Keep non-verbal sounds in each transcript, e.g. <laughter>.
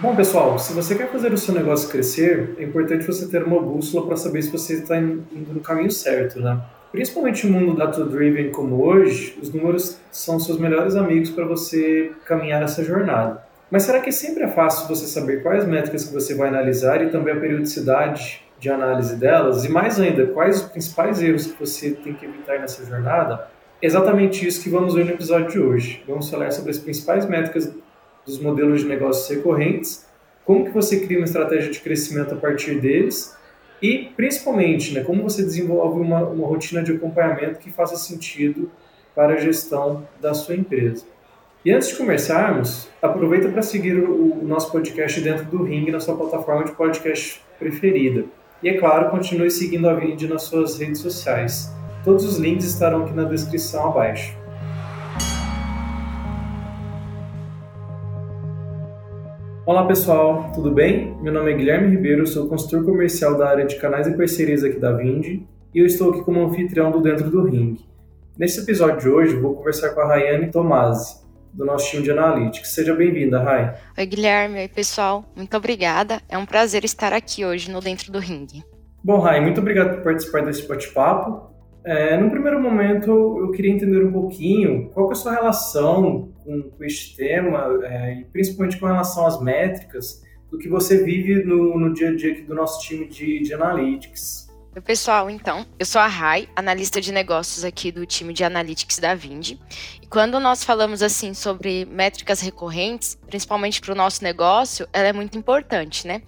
Bom, pessoal, se você quer fazer o seu negócio crescer, é importante você ter uma bússola para saber se você está indo no caminho certo, né? Principalmente no mundo data-driven como hoje, os números são seus melhores amigos para você caminhar essa jornada. Mas será que sempre é fácil você saber quais métricas que você vai analisar e também a periodicidade de análise delas? E mais ainda, quais os principais erros que você tem que evitar nessa jornada? exatamente isso que vamos ver no episódio de hoje. Vamos falar sobre as principais métricas dos modelos de negócios recorrentes, como que você cria uma estratégia de crescimento a partir deles e, principalmente, né, como você desenvolve uma, uma rotina de acompanhamento que faça sentido para a gestão da sua empresa. E antes de começarmos, aproveita para seguir o, o, nosso podcast dentro do Ring na sua plataforma de podcast preferida. E, é claro, continue seguindo a Vind nas suas redes sociais. Todos os links estarão aqui na descrição abaixo. Olá pessoal, tudo bem? Meu nome é Guilherme Ribeiro, sou consultor comercial da área de canais e parcerias aqui da Vind e eu estou aqui como anfitrião do Dentro do Ring. Nesse episódio de hoje, vou conversar com a Rayane Tomasi, do nosso time de Analytics. Seja bem-vinda, Ray. Oi, Guilherme. Oi, pessoal. Muito obrigada. É um prazer estar aqui hoje no Dentro do Ring. Bom, Ray, muito obrigado por participar desse bate-papo. É, no primeiro momento, eu queria entender um pouquinho qual é a sua relação com, com este tema, é, e principalmente com relação às métricas, do que você vive no, no dia a dia aqui do nosso time de, de Analytics. Pessoal, então, eu sou a Rai, analista de negócios aqui do time de Analytics da Vind, quando nós falamos assim sobre métricas recorrentes, principalmente para o nosso negócio, ela é muito importante, né?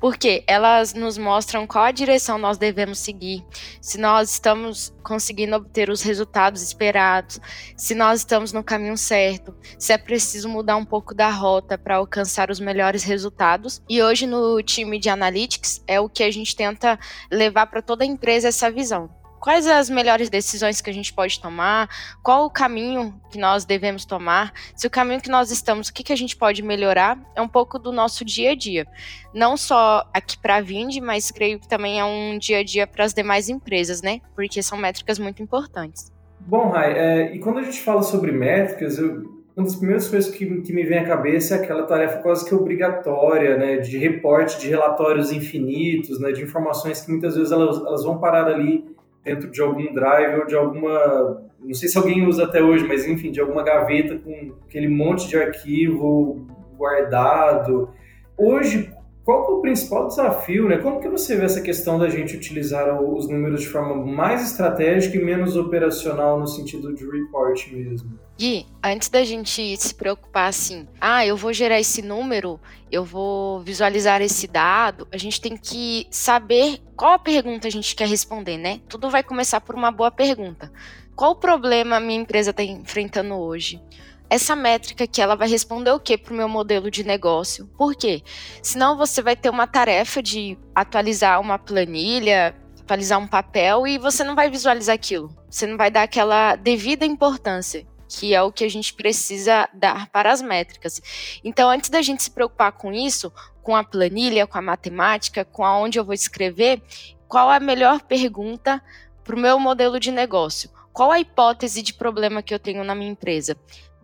Porque elas nos mostram qual a direção nós devemos seguir, se nós estamos conseguindo obter os resultados esperados, se nós estamos no caminho certo, se é preciso mudar um pouco da rota para alcançar os melhores resultados. E hoje no time de analytics é o que a gente tenta levar para toda a empresa essa visão quais as melhores decisões que a gente pode tomar, qual o caminho que nós devemos tomar, se o caminho que nós estamos, o que, que a gente pode melhorar, é um pouco do nosso dia a dia. Não só aqui para a Vind, mas creio que também é um dia a dia para as demais empresas, né? Porque são métricas muito importantes. Bom, Rai, é, e quando a gente fala sobre métricas, eu, uma das primeiras coisas que, que me vem à cabeça é aquela tarefa quase que obrigatória, né, de reporte de relatórios infinitos, né, de informações que muitas vezes elas, elas vão parar ali dentro de algum drive ou de alguma. Não sei se alguém usa até hoje, mas enfim, de alguma gaveta com aquele monte de arquivo guardado. Hoje, qual é o principal desafio, né? Como que você vê essa questão da gente utilizar os números de forma mais estratégica e menos operacional no sentido de report mesmo? Gui, antes da gente se preocupar assim, ah, eu vou gerar esse número, eu vou visualizar esse dado, a gente tem que saber qual a pergunta a gente quer responder, né? Tudo vai começar por uma boa pergunta. Qual o problema a minha empresa está enfrentando hoje? Essa métrica que ela vai responder o que para o meu modelo de negócio. Por quê? Senão você vai ter uma tarefa de atualizar uma planilha, atualizar um papel e você não vai visualizar aquilo. Você não vai dar aquela devida importância que é o que a gente precisa dar para as métricas. Então, antes da gente se preocupar com isso, com a planilha, com a matemática, com aonde eu vou escrever, qual a melhor pergunta para o meu modelo de negócio? Qual a hipótese de problema que eu tenho na minha empresa?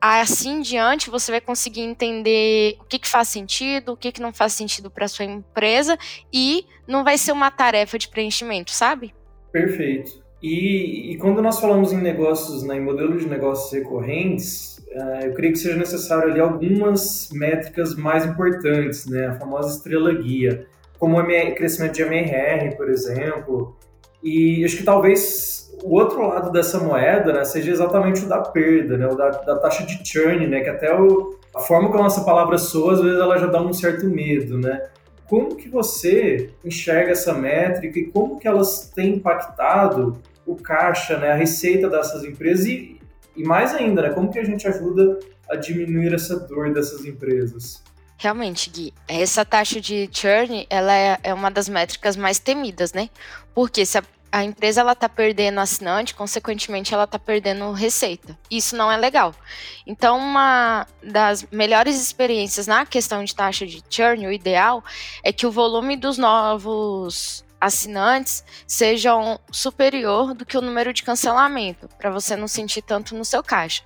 Assim em diante você vai conseguir entender o que, que faz sentido, o que, que não faz sentido para sua empresa e não vai ser uma tarefa de preenchimento, sabe? Perfeito. E, e quando nós falamos em negócios, né, em modelos de negócios recorrentes, uh, eu creio que seja necessário ali algumas métricas mais importantes, né, a famosa estrela guia, como o crescimento de MRR, por exemplo, e acho que talvez o outro lado dessa moeda né, seja exatamente o da perda, né, o da, da taxa de churn, né, que até o, a forma como a nossa palavra soa, às vezes ela já dá um certo medo. Né? Como que você enxerga essa métrica e como que elas têm impactado o caixa, né, a receita dessas empresas e, e mais ainda, né, como que a gente ajuda a diminuir essa dor dessas empresas? Realmente, Gui, essa taxa de churn, ela é, é uma das métricas mais temidas, né? Porque se a, a empresa ela tá perdendo assinante, consequentemente ela tá perdendo receita. Isso não é legal. Então, uma das melhores experiências na questão de taxa de churn, o ideal é que o volume dos novos assinantes sejam superior do que o número de cancelamento, para você não sentir tanto no seu caixa.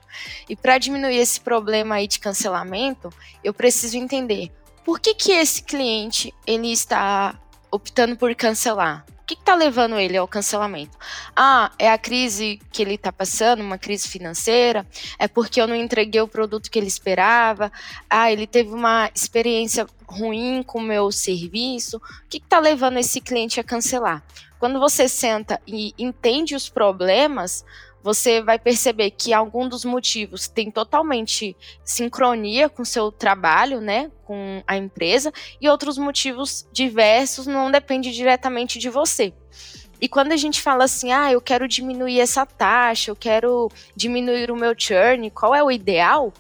E para diminuir esse problema aí de cancelamento, eu preciso entender por que que esse cliente ele está optando por cancelar? Que está levando ele ao cancelamento? Ah, é a crise que ele está passando, uma crise financeira? É porque eu não entreguei o produto que ele esperava? Ah, ele teve uma experiência ruim com o meu serviço? O que está levando esse cliente a cancelar? Quando você senta e entende os problemas, você vai perceber que algum dos motivos tem totalmente sincronia com seu trabalho, né, com a empresa, e outros motivos diversos não dependem diretamente de você. E quando a gente fala assim, ah, eu quero diminuir essa taxa, eu quero diminuir o meu churn, qual é o ideal?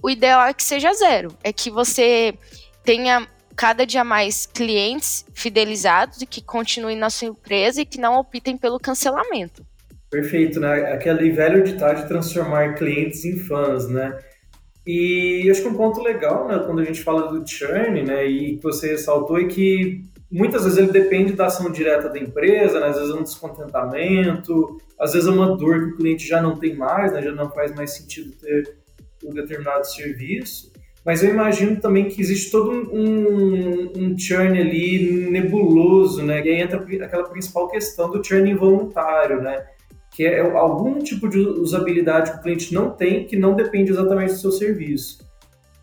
O ideal é que seja zero, é que você tenha cada dia mais clientes fidelizados e que continuem na sua empresa e que não optem pelo cancelamento. Perfeito, né? Aquele velho ditado de transformar clientes em fãs, né? E acho que um ponto legal, né, quando a gente fala do churn, né, e que você ressaltou, é que muitas vezes ele depende da ação direta da empresa, né, às vezes é um descontentamento, às vezes é uma dor que o cliente já não tem mais, né, já não faz mais sentido ter um determinado serviço. Mas eu imagino também que existe todo um, um churn ali nebuloso, né, e aí entra aquela principal questão do churn involuntário, né, que é algum tipo de usabilidade que o cliente não tem, que não depende exatamente do seu serviço.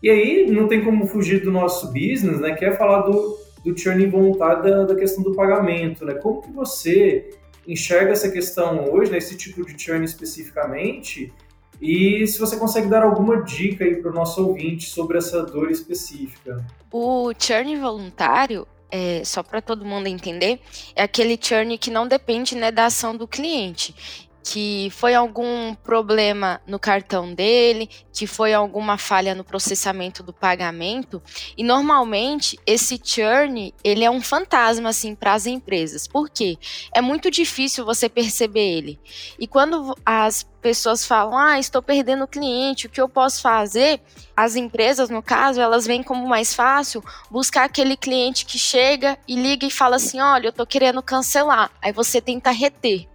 E aí não tem como fugir do nosso business, né, que é falar do, do churn involuntário da, da questão do pagamento, né? Como que você enxerga essa questão hoje, né, esse tipo de churn especificamente, e se você consegue dar alguma dica aí para o nosso ouvinte sobre essa dor específica. O churn voluntário, é, só para todo mundo entender, é aquele churn que não depende né, da ação do cliente que foi algum problema no cartão dele, que foi alguma falha no processamento do pagamento. E normalmente esse churn, ele é um fantasma assim para as empresas. Por quê? É muito difícil você perceber ele. E quando as pessoas falam: "Ah, estou perdendo cliente, o que eu posso fazer?", as empresas, no caso, elas vêm como mais fácil buscar aquele cliente que chega e liga e fala assim: "Olha, eu estou querendo cancelar". Aí você tenta reter.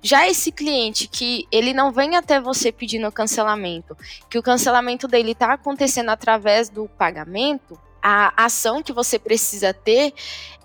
Já esse cliente que ele não vem até você pedindo cancelamento, que o cancelamento dele está acontecendo através do pagamento, a ação que você precisa ter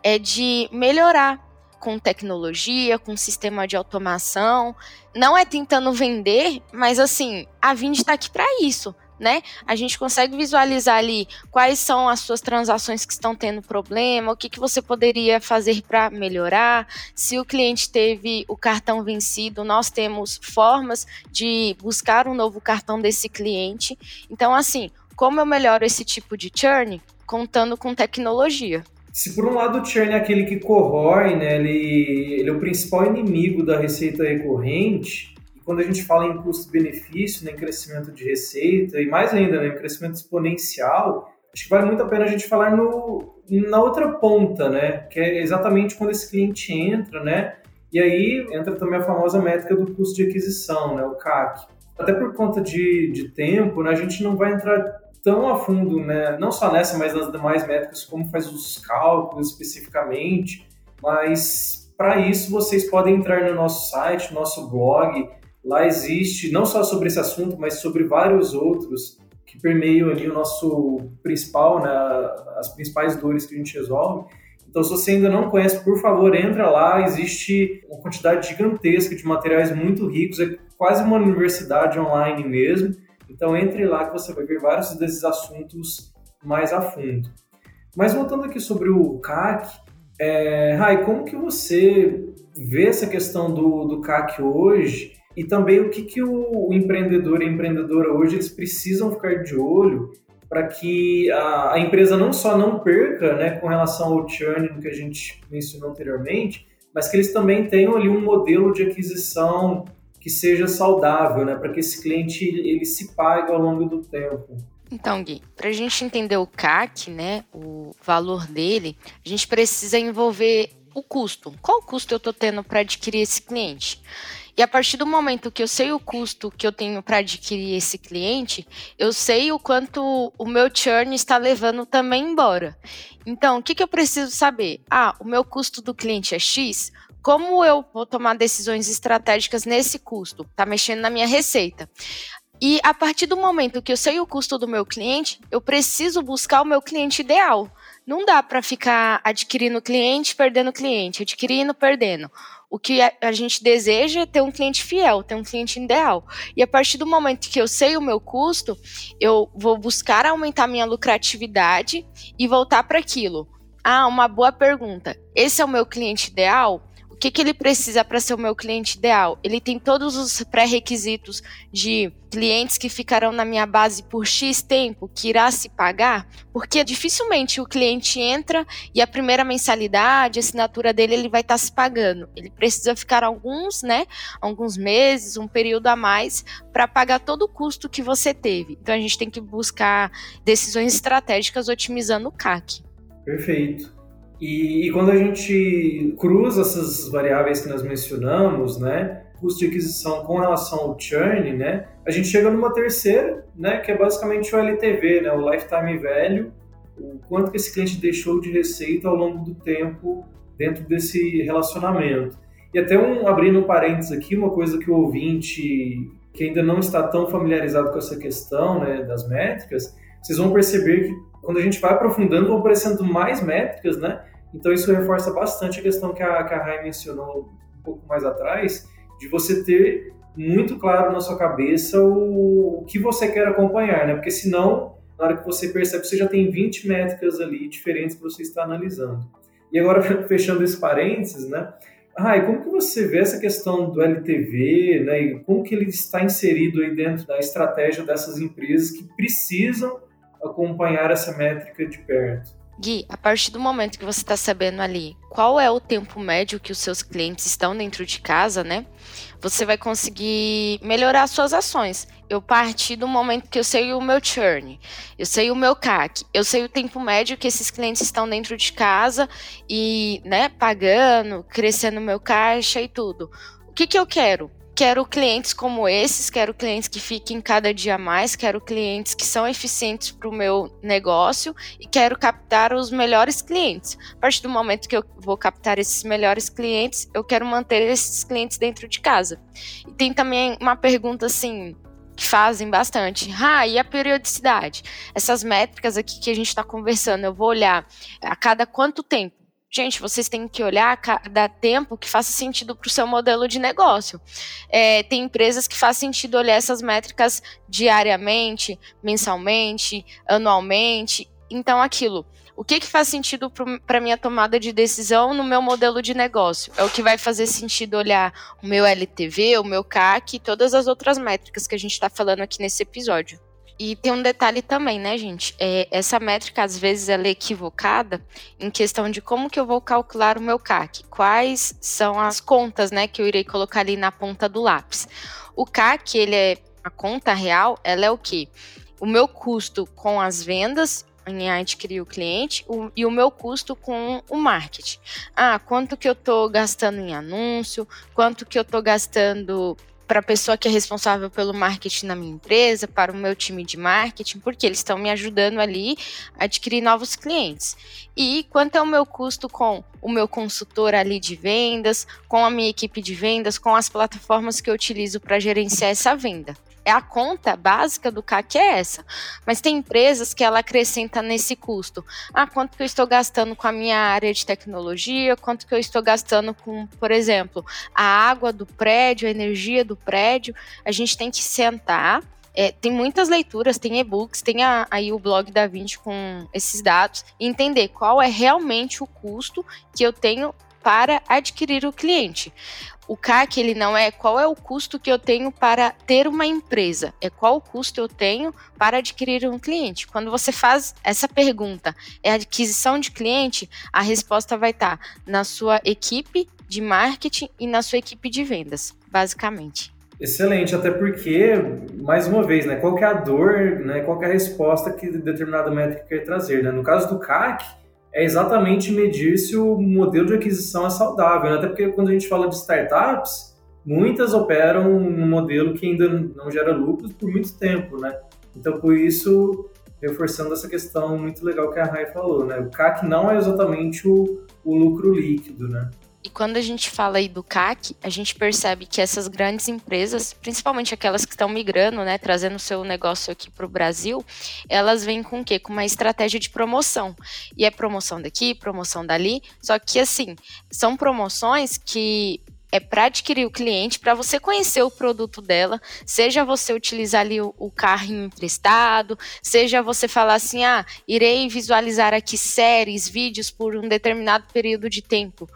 é de melhorar com tecnologia, com sistema de automação. Não é tentando vender, mas assim, a Vind está aqui para isso né? A gente consegue visualizar ali quais são as suas transações que estão tendo problema, o que, que você poderia fazer para melhorar. Se o cliente teve o cartão vencido, nós temos formas de buscar um novo cartão desse cliente. Então, assim, como eu melhoro esse tipo de churn? Contando com tecnologia. Se por um lado o churn é aquele que corrói, né, ele, ele é o principal inimigo da receita recorrente, quando a gente fala em custo-benefício, né, em crescimento de receita, e mais ainda, né, em crescimento exponencial, acho que vale muito a pena a gente falar no, na outra ponta, né, que é exatamente quando esse cliente entra, né, e aí entra também a famosa métrica do custo de aquisição, né, o CAC. Até por conta de, de tempo, né, a gente não vai entrar tão a fundo, né, não só nessa, mas nas demais métricas, como faz os cálculos especificamente, mas para isso vocês podem entrar no nosso site, no nosso blog, Lá existe, não só sobre esse assunto, mas sobre vários outros que permeiam ali o nosso principal, né, as principais dores que a gente resolve. Então, se você ainda não conhece, por favor, entra lá. Existe uma quantidade gigantesca de materiais muito ricos, é quase uma universidade online mesmo. Então, entre lá que você vai ver vários desses assuntos mais a fundo. Mas voltando aqui sobre o CAC, é, Rai, como que você vê essa questão do, do CAC hoje e também o que, que o, o empreendedor e a empreendedora hoje eles precisam ficar de olho para que a, a, empresa não só não perca né, com relação ao churn que a gente mencionou anteriormente, mas que eles também tenham ali um modelo de aquisição que seja saudável, né, para que esse cliente ele se pague ao longo do tempo. Então, Gui, para a gente entender o CAC, né, o valor dele, a gente precisa envolver o custo. Qual custo eu estou tendo para adquirir esse cliente? E a partir do momento que eu sei o custo que eu tenho para adquirir esse cliente, eu sei o quanto o meu churn está levando também embora. Então, o que, que eu preciso saber? Ah, o meu custo do cliente é X. Como eu vou tomar decisões estratégicas nesse custo? Está mexendo na minha receita. E a partir do momento que eu sei o custo do meu cliente, eu preciso buscar o meu cliente ideal Não dá para ficar adquirindo cliente, perdendo cliente, adquirindo, perdendo. O que a gente deseja é ter um cliente fiel, ter um cliente ideal. E a partir do momento que eu sei o meu custo, eu vou buscar aumentar minha lucratividade e voltar para aquilo. Ah, uma boa pergunta. Esse é o meu cliente ideal? Que, que ele precisa para ser o meu cliente ideal? Ele tem todos os pré-requisitos de clientes que ficarão na minha base por X tempo, que irá se pagar? Porque dificilmente o cliente entra e a primeira mensalidade, a assinatura dele, ele vai estar tá se pagando. Ele precisa ficar alguns, né, alguns meses, um período a mais para pagar todo o custo que você teve. Então a gente tem que buscar decisões estratégicas otimizando o CAC. Perfeito. E, e, quando a gente cruza essas variáveis que nós mencionamos, né, custo de aquisição com relação ao churn, né, a gente chega numa terceira, né, que é basicamente o LTV, né, o lifetime value, o quanto que esse cliente deixou de receita ao longo do tempo dentro desse relacionamento. E até um abrindo um parênteses aqui, uma coisa que o ouvinte que ainda não está tão familiarizado com essa questão, né, das métricas, vocês vão perceber que quando a gente vai aprofundando, vão aparecendo mais métricas, né? Então isso reforça bastante a questão que a, que a Rai mencionou um pouco mais atrás, de você ter muito claro na sua cabeça o, o que você quer acompanhar, né? Porque senão, na hora que você percebe, você já tem 20 métricas ali diferentes que você está analisando. E agora, <laughs> fechando esse parênteses, né? Rai, como que você vê essa questão do LTV, né? E como que ele está inserido aí dentro da estratégia dessas empresas que precisam acompanhar essa métrica de perto. Gui, a partir do momento que você está sabendo ali qual é o tempo médio que os seus clientes estão dentro de casa, né? Você vai conseguir melhorar suas ações. Eu parti do momento que eu sei o meu churn, eu sei o meu CAC, eu sei o tempo médio que esses clientes estão dentro de casa e, né, pagando, crescendo meu caixa e tudo. O que, que eu quero? Quero clientes como esses, quero clientes que fiquem cada dia mais, quero clientes que são eficientes para o meu negócio e quero captar os melhores clientes. A partir do momento que eu vou captar esses melhores clientes, eu quero manter esses clientes dentro de casa. E tem também uma pergunta assim, que fazem bastante. Ah, e a periodicidade? Essas métricas aqui que a gente está conversando, eu vou olhar a cada quanto tempo? Gente, vocês têm que olhar cada tempo que faça sentido para o seu modelo de negócio. É, tem empresas que faz sentido olhar essas métricas diariamente, mensalmente, anualmente. Então, aquilo. O que, que faz sentido para minha tomada de decisão no meu modelo de negócio? É o que vai fazer sentido olhar o meu LTV, o meu CAC e todas as outras métricas que a gente está falando aqui nesse episódio. E tem um detalhe também, né, gente? É, essa métrica, às vezes, ela é equivocada em questão de como que eu vou calcular o meu CAC. Quais são as contas, né, que eu irei colocar ali na ponta do lápis. O CAC, ele é a conta real, ela é o quê? O meu custo com as vendas em adquirir o cliente o, e o meu custo com o marketing. Ah, quanto que eu estou gastando em anúncio, quanto que eu estou gastando para a pessoa que é responsável pelo marketing na minha empresa, para o meu time de marketing, porque eles estão me ajudando ali a adquirir novos clientes. E quanto é o meu custo com o meu consultor ali de vendas, com a minha equipe de vendas, com as plataformas que eu utilizo para gerenciar essa venda é a conta básica do CAC é essa. Mas tem empresas que ela acrescenta nesse custo. Ah, quanto que eu estou gastando com a minha área de tecnologia, quanto que eu estou gastando com, por exemplo, a água do prédio, a energia do prédio. A gente tem que sentar é, tem muitas leituras, tem e-books, tem a, aí o blog da Vinci com esses dados, e entender qual é realmente o custo que eu tenho para adquirir o cliente. O CAC ele não é qual é o custo que eu tenho para ter uma empresa, é qual o custo eu tenho para adquirir um cliente. Quando você faz essa pergunta, é aquisição de cliente, a resposta vai estar na sua equipe de marketing e na sua equipe de vendas, basicamente. Excelente, até porque, mais uma vez, né, qual é a dor, né, qual é a resposta que determinada métrica quer trazer. Né? No caso do CAC, é exatamente medir se o modelo de aquisição é saudável. Né? Até porque quando a gente fala de startups, muitas operam num modelo que ainda não gera lucros por muito tempo, né? Então, por isso, reforçando essa questão muito legal que a Rai falou, né? O CAC não é exatamente o, o lucro líquido, né? E quando a gente fala aí do CAC, a gente percebe que essas grandes empresas, principalmente aquelas que estão migrando, né, trazendo seu negócio aqui para o Brasil, elas vêm com o quê? Com uma estratégia de promoção. E é promoção daqui, promoção dali. Só que assim, são promoções que é para adquirir o cliente, para você conhecer o produto dela, seja você utilizar ali o, carrinho emprestado, seja você falar assim, ah, irei visualizar aqui séries, vídeos por um determinado período de tempo.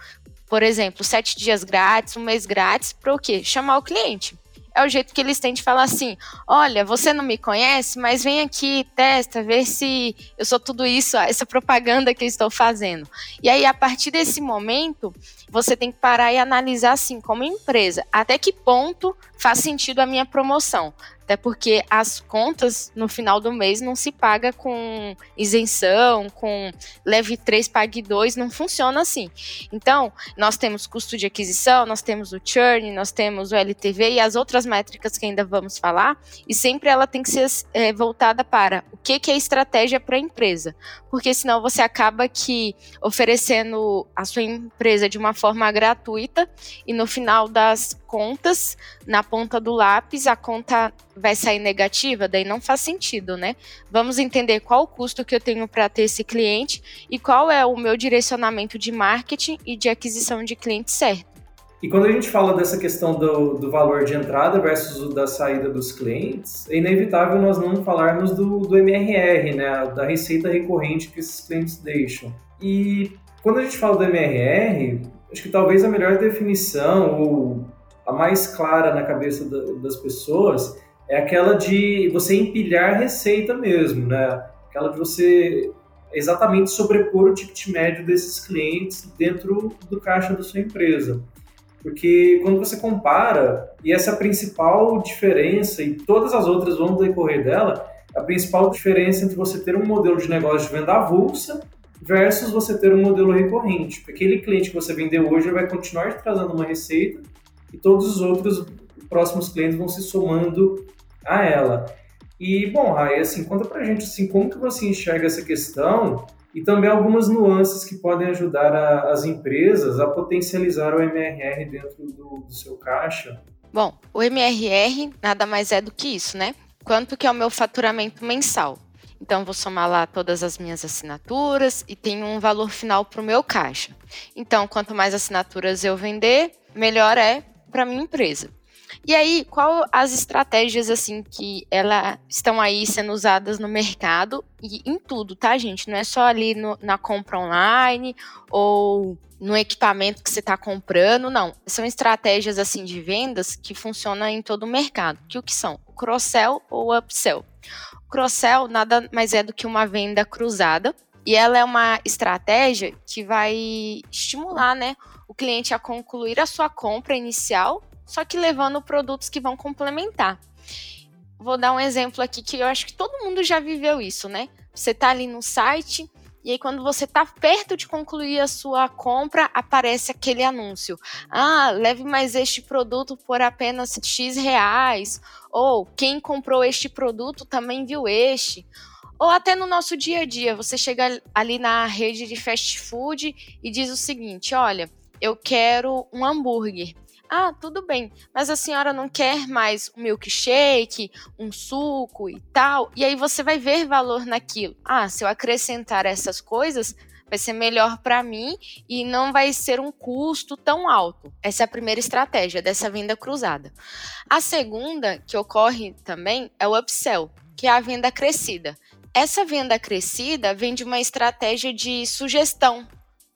Por exemplo, sete dias grátis, um mês grátis, para o quê? Chamar o cliente é o jeito que eles têm de falar assim: olha, você não me conhece, mas vem aqui, testa, vê se eu sou tudo isso, essa propaganda que eu estou fazendo. E aí, a partir desse momento, você tem que parar e analisar assim, como empresa, até que ponto faz sentido a minha promoção. Até porque as contas no final do mês não se paga com isenção, com leve 3, pague 2, não funciona assim. Então, nós temos custo de aquisição, nós temos o churn, nós temos o LTV e as outras métricas que ainda vamos falar, e sempre ela tem que ser é, voltada para que, que é estratégia para a empresa. Porque senão você acaba que oferecendo a sua empresa de uma forma gratuita e no final das contas, na ponta do lápis, a conta vai sair negativa, daí não faz sentido, né? Vamos entender qual o custo que eu tenho para ter esse cliente e qual é o meu direcionamento de marketing e de aquisição de cliente certo. E quando a gente fala dessa questão do, do valor de entrada versus o da saída dos clientes, é inevitável nós não falarmos do, do MRR, né? Da receita recorrente que esses clientes deixam. E quando a gente fala do MRR, acho que talvez a melhor definição ou a mais clara na cabeça da, das pessoas é aquela de você empilhar receita mesmo, né? Aquela de você exatamente sobrepor o ticket médio desses clientes dentro do caixa da sua empresa. Porque quando você compara, e essa é a principal diferença, e todas as outras vão decorrer dela, a principal diferença entre você ter um modelo de negócio de venda avulsa versus você ter um modelo recorrente. Porque aquele cliente que você vendeu hoje vai continuar trazendo uma receita e todos os outros próximos clientes vão se somando a ela. E, bom, Rai, assim, conta pra gente assim, como que você enxerga essa questão e também algumas nuances que podem ajudar a, as empresas a potencializar o MRR dentro do, do seu caixa. Bom, o MRR nada mais é do que isso, né? Quanto que é o meu faturamento mensal? Então, vou somar lá todas as minhas assinaturas e tenho um valor final para o meu caixa. Então, quanto mais assinaturas eu vender, melhor é para minha empresa. E aí, qual as estratégias assim que ela estão aí sendo usadas no mercado e em tudo, tá, gente? Não é só ali no, na compra online ou no equipamento que você está comprando, não. São estratégias assim de vendas que funcionam em todo o mercado. Que o que são? Cross-sell ou upsell. O cross-sell nada mais é do que uma venda cruzada e ela é uma estratégia que vai estimular, né, o cliente a concluir a sua compra inicial, só que levando produtos que vão complementar. Vou dar um exemplo aqui que eu acho que todo mundo já viveu isso, né? Você está ali no site e aí quando você está perto de concluir a sua compra, aparece aquele anúncio. Ah, leve mais este produto por apenas X reais. Ou quem comprou este produto também viu este. Ou até no nosso dia a dia, você chega ali na rede de fast food e diz o seguinte: olha, eu quero um hambúrguer. Ah, tudo bem, mas a senhora não quer mais um milkshake, um suco e tal? E aí você vai ver valor naquilo. Ah, se eu acrescentar essas coisas, vai ser melhor para mim e não vai ser um custo tão alto. Essa é a primeira estratégia dessa venda cruzada. A segunda, que ocorre também, é o upsell, que é a venda crescida. Essa venda crescida vem de uma estratégia de sugestão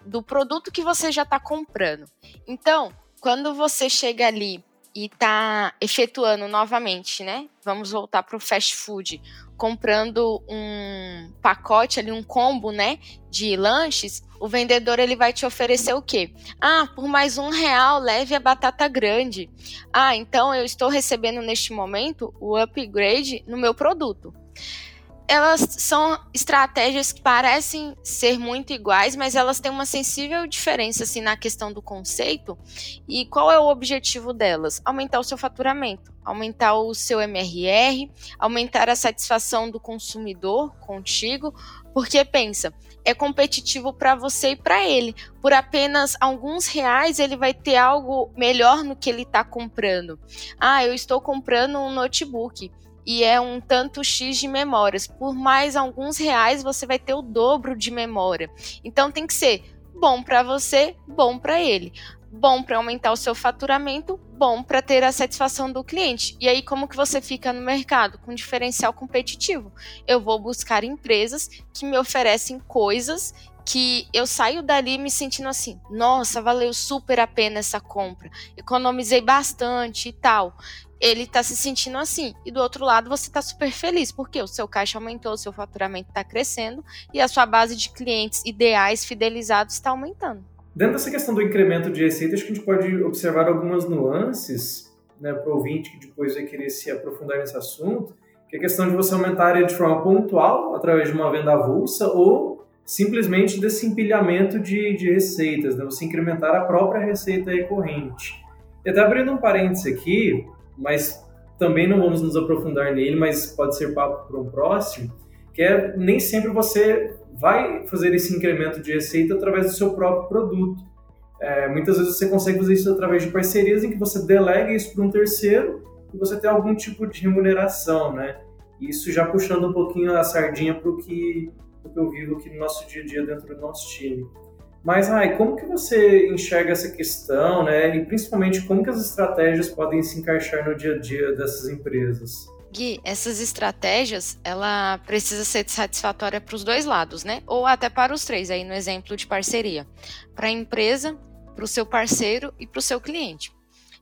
do produto que você já está comprando. Então, quando você chega ali e está efetuando novamente, né? Vamos voltar para o fast food, comprando um pacote ali, um combo, né? De lanches, o vendedor ele vai te oferecer o quê? Ah, por mais um real leve a batata grande. Ah, então eu estou recebendo neste momento o upgrade no meu produto elas são estratégias que parecem ser muito iguais, mas elas têm uma sensível diferença assim na questão do conceito. E qual é o objetivo delas? Aumentar o seu faturamento, aumentar o seu MRR, aumentar a satisfação do consumidor contigo, porque pensa, é competitivo para você e para ele. Por apenas alguns reais, ele vai ter algo melhor no que ele está comprando. Ah, eu estou comprando um notebook e é um tanto X de memórias. Por mais alguns reais, você vai ter o dobro de memória. Então tem que ser bom para você, bom para ele. Bom para aumentar o seu faturamento, bom para ter a satisfação do cliente. E aí como que você fica no mercado com diferencial competitivo? Eu vou buscar empresas que me oferecem coisas que eu saio dali me sentindo assim, nossa, valeu super a pena essa compra, economizei bastante e tal ele está se sentindo assim. E do outro lado, você está super feliz, porque o seu caixa aumentou, o seu faturamento está crescendo e a sua base de clientes ideais, fidelizados, está aumentando. Dentro dessa questão do incremento de receita, acho que a gente pode observar algumas nuances né, para o ouvinte que depois vai querer se aprofundar nesse assunto, que é a questão de você aumentar a área de forma pontual, através de uma venda avulsa, ou simplesmente desse empilhamento de, de receitas, né, você incrementar a própria receita recorrente. E até abrindo um parênteses aqui, mas também não vamos nos aprofundar nele, mas pode ser papo para um próximo, que é nem sempre você vai fazer esse incremento de receita através do seu próprio produto. É, muitas vezes você consegue fazer isso através de parcerias em que você delega isso para um terceiro e você tem algum tipo de remuneração, né? Isso já puxando um pouquinho a sardinha para o que, que eu vivo aqui no nosso dia a dia dentro do nosso time. Mas, Rai, como que você enxerga essa questão, né? E principalmente como que as estratégias podem se encaixar no dia a dia dessas empresas? Gui, essas estratégias, ela precisa ser satisfatória para os dois lados, né? Ou até para os três, aí no exemplo de parceria. Para a empresa, para o seu parceiro e para o seu cliente.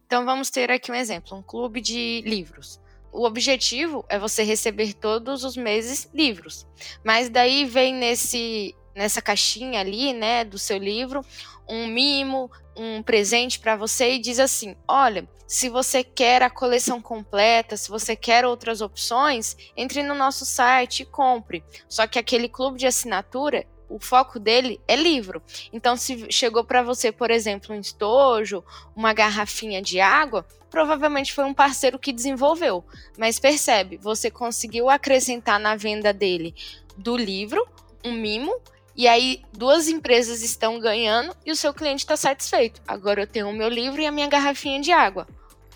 Então vamos ter aqui um exemplo, um clube de livros. O objetivo é você receber todos os meses livros. Mas daí vem nesse nessa caixinha ali, né, do seu livro, um mimo, um presente para você e diz assim: olha, se você quer a coleção completa, se você quer outras opções, entre no nosso site e compre. Só que aquele clube de assinatura, o foco dele é livro. Então, se chegou para você, por exemplo, um estojo, uma garrafinha de água, provavelmente foi um parceiro que desenvolveu. Mas percebe, você conseguiu acrescentar na venda dele do livro um mimo e aí, duas empresas estão ganhando e o seu cliente está satisfeito. Agora eu tenho o meu livro e a minha garrafinha de água.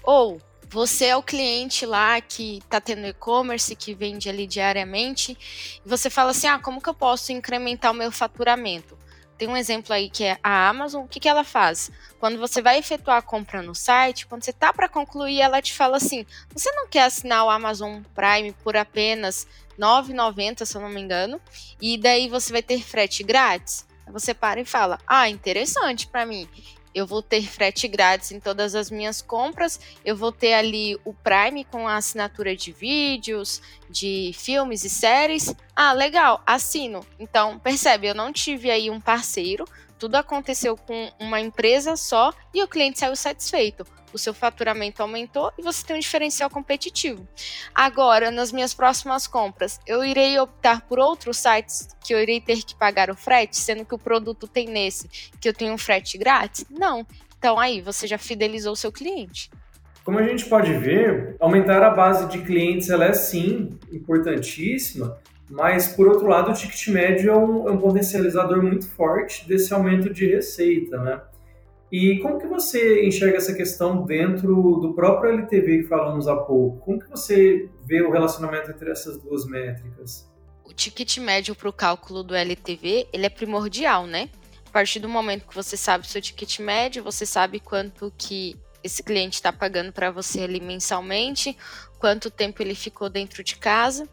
Ou você é o cliente lá que está tendo e-commerce, que vende ali diariamente, e você fala assim: ah, como que eu posso incrementar o meu faturamento? Tem um exemplo aí que é a Amazon. O que, que ela faz? Quando você vai efetuar a compra no site, quando você tá para concluir, ela te fala assim: você não quer assinar o Amazon Prime por apenas 9,90, se eu não me engano, e daí você vai ter frete grátis? Você para e fala: ah, interessante para mim eu vou ter frete grátis em todas as minhas compras, eu vou ter ali o Prime com a assinatura de vídeos, de filmes e séries. Ah, legal, assino. Então, percebe, eu não tive aí um parceiro, tudo aconteceu com uma empresa só e o cliente saiu satisfeito o seu faturamento aumentou e você tem um diferencial competitivo. Agora, nas minhas próximas compras, eu irei optar por outros sites que eu irei ter que pagar o frete, sendo que o produto tem nesse que eu tenho um frete grátis? Não. Então aí você já fidelizou o seu cliente. Como a gente pode ver, aumentar a base de clientes ela é sim importantíssima, mas por outro lado o ticket médio é um, é um potencializador muito forte desse aumento de receita, né? E como que você enxerga essa questão dentro do próprio LTV que falamos há pouco? Como que você vê o relacionamento entre essas duas métricas? O ticket médio para o cálculo do LTV, ele é primordial, né? A partir do momento que você sabe o seu ticket médio, você sabe quanto que esse cliente está pagando para você ali mensalmente, quanto tempo ele ficou dentro de casa.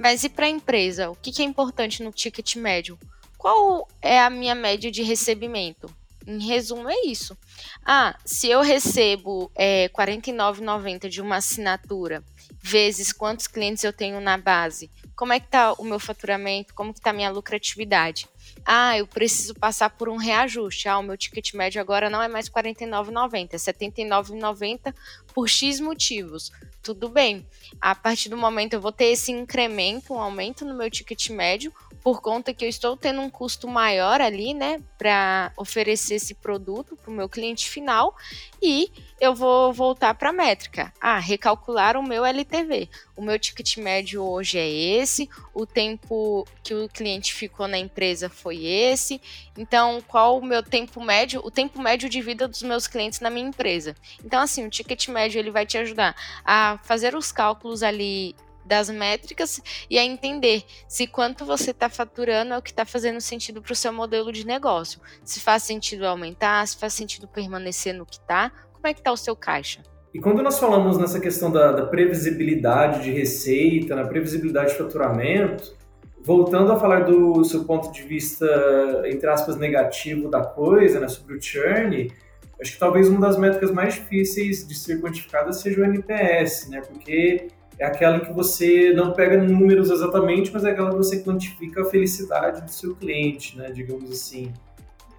Mas e para a empresa? O que, que é importante no ticket médio? Qual é a minha média de recebimento? Em resumo, é isso. Ah, se eu recebo é, R$ 49,90 de uma assinatura, vezes quantos clientes eu tenho na base, como é que está o meu faturamento, como que está a minha lucratividade? Ah, eu preciso passar por um reajuste. Ah, o meu ticket médio agora não é mais R$ 49,90, é R$ 79,90 por X motivos. Tudo bem. A partir do momento eu vou ter esse incremento, um aumento no meu ticket médio, por conta que eu estou tendo um custo maior ali, né, para oferecer esse produto para o meu cliente final e eu vou voltar para a métrica. Ah, recalcular o meu LTV. O meu ticket médio hoje é esse, o tempo que o cliente ficou na empresa foi esse. Então, qual o meu tempo médio? O tempo médio de vida dos meus clientes na minha empresa. Então, assim, o ticket médio ele vai te ajudar a fazer os cálculos ali das métricas e a entender se quanto você está faturando é o que está fazendo sentido para o seu modelo de negócio. Se faz sentido aumentar, se faz sentido permanecer no que está, como é que está o seu caixa? E quando nós falamos nessa questão da, da previsibilidade de receita, na previsibilidade de faturamento, voltando a falar do seu ponto de vista, entre aspas, negativo da coisa, né, sobre o churn, acho que talvez uma das métricas mais difíceis de ser quantificada seja o NPS, né, porque é aquela que você não pega números exatamente, mas é aquela que você quantifica a felicidade do seu cliente, né, digamos assim.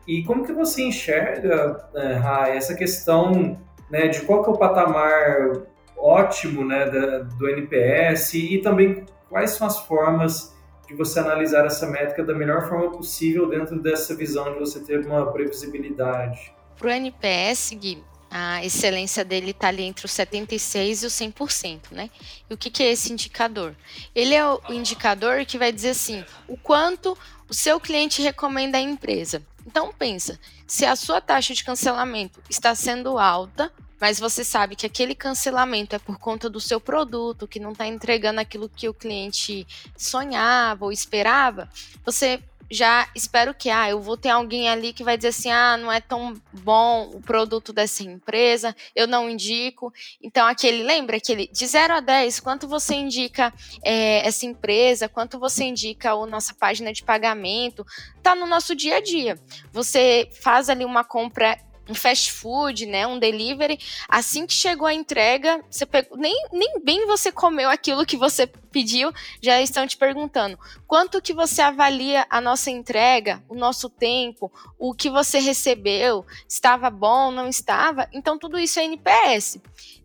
E como que você enxerga, né, essa questão né, de qual que é o patamar ótimo né, da, do NPS e também quais são as formas de você analisar essa métrica da melhor forma possível dentro dessa visão de você ter uma previsibilidade? Para o NPS, Gui, a excelência dele está ali entre os 76% e os 100%, né? E o que, que é esse indicador? Ele é o indicador que vai dizer assim, o quanto o seu cliente recomenda a empresa. Então pensa, se a sua taxa de cancelamento está sendo alta, mas você sabe que aquele cancelamento é por conta do seu produto, que não está entregando aquilo que o cliente sonhava ou esperava, você já espero que, ah, eu vou ter alguém ali que vai dizer assim, ah, não é tão bom o produto dessa empresa, eu não indico. Então, aquele, lembra aquele de 0 a 10, quanto você indica é, essa empresa, quanto você indica a nossa página de pagamento, tá no nosso dia a dia. Você faz ali uma compra um fast food, né, um delivery, assim que chegou a entrega, você pegou, nem, nem bem você comeu aquilo que você pediu, já estão te perguntando. Quanto que você avalia a nossa entrega, o nosso tempo, o que você recebeu, estava bom, não estava, então tudo isso é NPS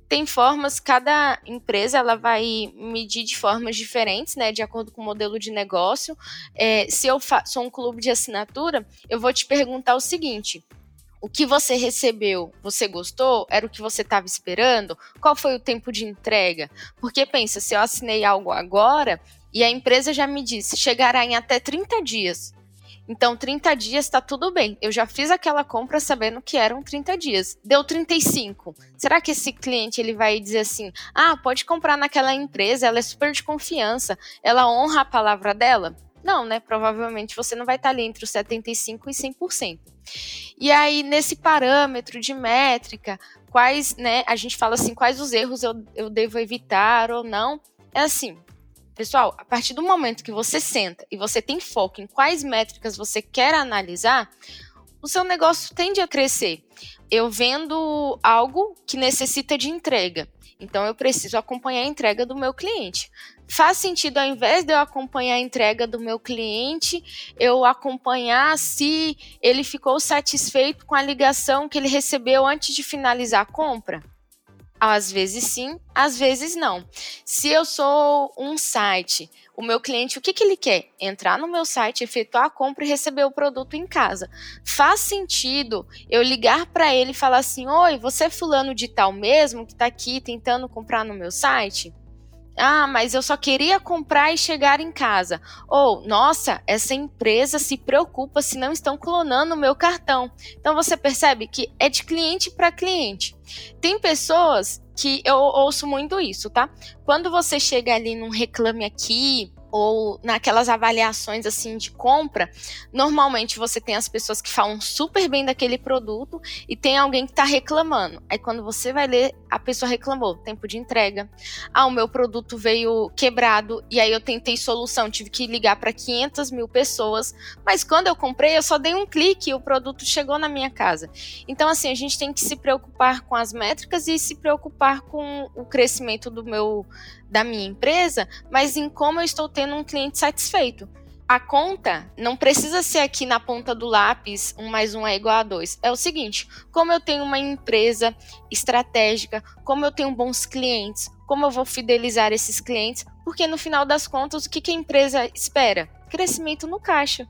tem formas, cada empresa ela vai medir de formas diferentes, né, de acordo com o modelo de negócio. É, se eu sou um clube de assinatura, eu vou te perguntar o seguinte: o que você recebeu, você gostou? Era o que você estava esperando? Qual foi o tempo de entrega? Porque pensa, se eu assinei algo agora e a empresa já me disse, chegará em até 30 dias. Então, 30 dias está tudo bem. Eu já fiz aquela compra sabendo que eram 30 dias. Deu 35. Será que esse cliente ele vai dizer assim: "Ah, pode comprar naquela empresa, ela é super de confiança, ela honra a palavra dela"? Não, né? Provavelmente você não vai estar ali entre os 75 e 100%. E aí, nesse parâmetro de métrica, quais, né? A gente fala assim, quais os erros eu, eu devo evitar ou não. É assim, pessoal, a partir do momento que você senta e você tem foco em quais métricas você quer analisar, o seu negócio tende a crescer. Eu vendo algo que necessita de entrega. Então eu preciso acompanhar a entrega do meu cliente. Faz sentido, ao invés de eu acompanhar a entrega do meu cliente, eu acompanhar se ele ficou satisfeito com a ligação que ele recebeu antes de finalizar a compra? Às vezes sim, às vezes não. Se eu sou um site, o meu cliente, o que, que ele quer? Entrar no meu site, efetuar a compra e receber o produto em casa. Faz sentido eu ligar para ele e falar assim: Oi, você é fulano de tal mesmo que está aqui tentando comprar no meu site? Ah, mas eu só queria comprar e chegar em casa. Ou, nossa, essa empresa se preocupa se não estão clonando o meu cartão. Então você percebe que é de cliente para cliente. Tem pessoas que eu ouço muito isso, tá? Quando você chega ali num reclame aqui, ou naquelas avaliações assim de compra, normalmente você tem as pessoas que falam super bem daquele produto e tem alguém que está reclamando. Aí quando você vai ler, a pessoa reclamou tempo de entrega. Ah, o meu produto veio quebrado e aí eu tentei solução, tive que ligar para 500 mil pessoas, mas quando eu comprei eu só dei um clique e o produto chegou na minha casa. Então assim a gente tem que se preocupar com as métricas e se preocupar com o crescimento do meu da minha empresa, mas em como eu estou tendo um cliente satisfeito. A conta não precisa ser aqui na ponta do lápis, um mais um é igual a dois. É o seguinte: como eu tenho uma empresa estratégica, como eu tenho bons clientes, como eu vou fidelizar esses clientes, porque no final das contas, o que, que a empresa espera? Crescimento no caixa.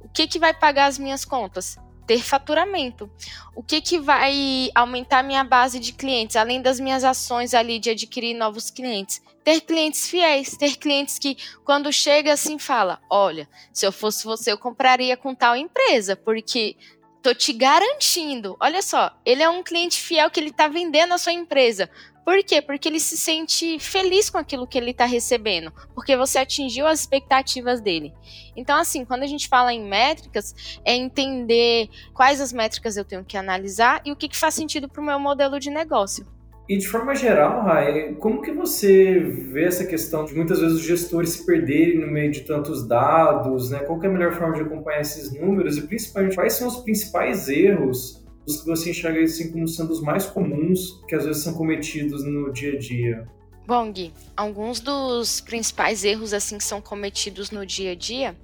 O que, que vai pagar as minhas contas? ter faturamento. O que, que vai aumentar minha base de clientes, além das minhas ações ali de adquirir novos clientes? Ter clientes fiéis, ter clientes que, quando chega assim, fala: Olha, se eu fosse você, eu compraria com tal empresa, porque tô te garantindo. Olha só, ele é um cliente fiel que ele está vendendo a sua empresa. Por quê? Porque ele se sente feliz com aquilo que ele está recebendo, porque você atingiu as expectativas dele. Então, assim, quando a gente fala em métricas, é entender quais as métricas eu tenho que analisar e o que, que faz sentido para o meu modelo de negócio. E de forma geral, Rai, como que você vê essa questão de muitas vezes os gestores se perderem no meio de tantos dados, né? Qual é a melhor forma de acompanhar esses números e principalmente quais são os principais erros os que você enxerga assim como sendo os mais comuns que às vezes são cometidos no dia a dia? Bom, Gui, alguns dos principais erros assim que são cometidos no dia a dia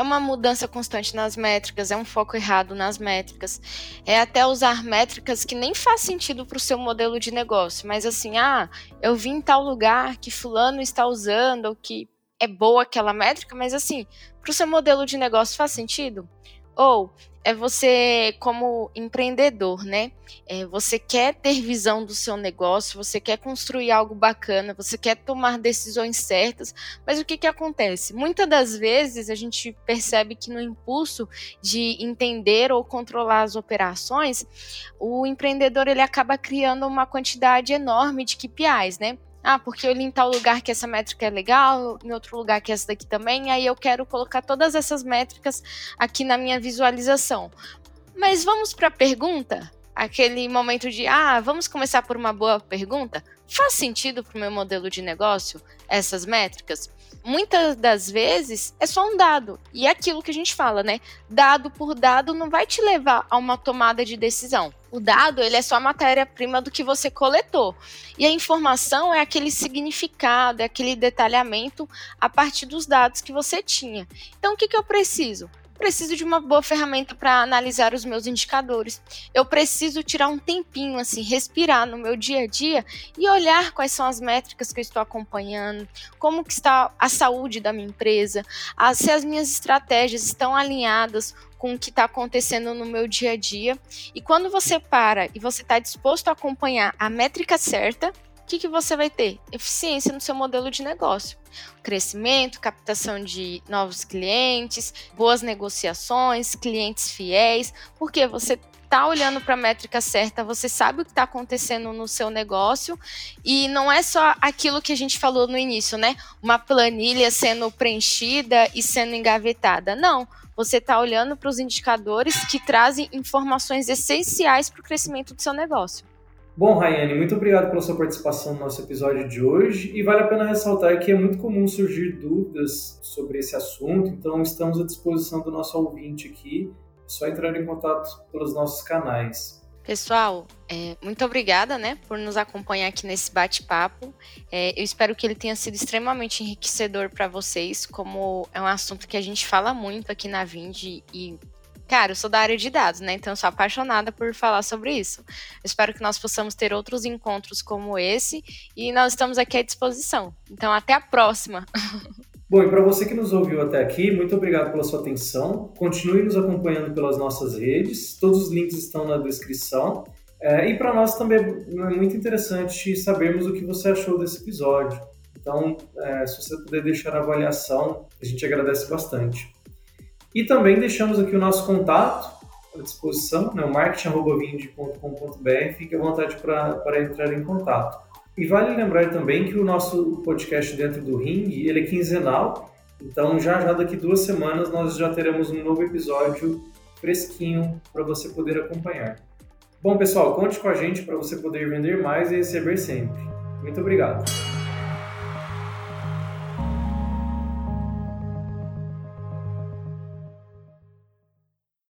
é uma mudança constante nas métricas, é um foco errado nas métricas, é até usar métricas que nem faz sentido para o seu modelo de negócio, mas assim, ah, eu vi em tal lugar que fulano está usando, ou que é boa aquela métrica, mas assim, para o seu modelo de negócio faz sentido? Ou é você como empreendedor, né? É, você quer ter visão do seu negócio, você quer construir algo bacana, você quer tomar decisões certas, mas o que, que acontece? Muitas das vezes a gente percebe que no impulso de entender ou controlar as operações, o empreendedor ele acaba criando uma quantidade enorme de KPIs, né? Ah, porque eu li em tal lugar que essa métrica é legal, em outro lugar que essa daqui também, aí eu quero colocar todas essas métricas aqui na minha visualização. Mas vamos para a pergunta? Aquele momento de, ah, vamos começar por uma boa pergunta? Faz sentido para o meu modelo de negócio essas métricas? muitas das vezes é só um dado. E é aquilo que a gente fala, né? Dado por dado não vai te levar a uma tomada de decisão. O dado, ele é só a matéria-prima do que você coletou. E a informação é aquele significado, é aquele detalhamento a partir dos dados que você tinha. Então, o que, que eu preciso? Preciso de uma boa ferramenta para analisar os meus indicadores. Eu preciso tirar um tempinho, assim, respirar no meu dia a dia e olhar quais são as métricas que eu estou acompanhando, como que está a saúde da minha empresa, se as minhas estratégias estão alinhadas com o que está acontecendo no meu dia a dia. E quando você para e você está disposto a acompanhar a métrica certa, que, que você vai ter? Eficiência no seu modelo de negócio. Crescimento, captação de novos clientes, boas negociações, clientes fiéis, porque você está olhando para a métrica certa, você sabe o que está acontecendo no seu negócio e não é só aquilo que a gente falou no início, né? Uma planilha sendo preenchida e sendo engavetada. Não, você está olhando para os indicadores que trazem informações essenciais para o crescimento do seu negócio. Bom, Rayane, muito obrigado pela sua participação no nosso episódio de hoje e vale a pena ressaltar que é muito comum surgir dúvidas sobre esse assunto, então estamos à disposição do nosso ouvinte aqui, é só entrar em contato pelos nossos canais. Pessoal, é, muito obrigada né, por nos acompanhar aqui nesse bate-papo. É, eu espero que ele tenha sido extremamente enriquecedor para vocês, como é um assunto que a gente fala muito aqui na Vind e Cara, eu sou da área de dados, né? Então eu sou apaixonada por falar sobre isso. Eu espero que nós possamos ter outros encontros como esse e nós estamos aqui à disposição. Então até a próxima. <laughs> Bom, e para você que nos ouviu até aqui, muito obrigado pela sua atenção. Continue nos acompanhando pelas nossas redes, todos os links estão na descrição. É, e para nós também é muito interessante sabermos o que você achou desse episódio. Então, é, se você puder deixar a avaliação, a gente agradece bastante. E também deixamos aqui o nosso contato à disposição, né, o marketing.vind.com.br, fique à vontade para entrar em contato. E vale lembrar também que o nosso podcast dentro do Ring, ele é quinzenal, então já já daqui duas semanas nós já teremos um novo episódio fresquinho para você poder acompanhar. Bom pessoal, conte com a gente para você poder vender mais e receber sempre. Muito obrigado.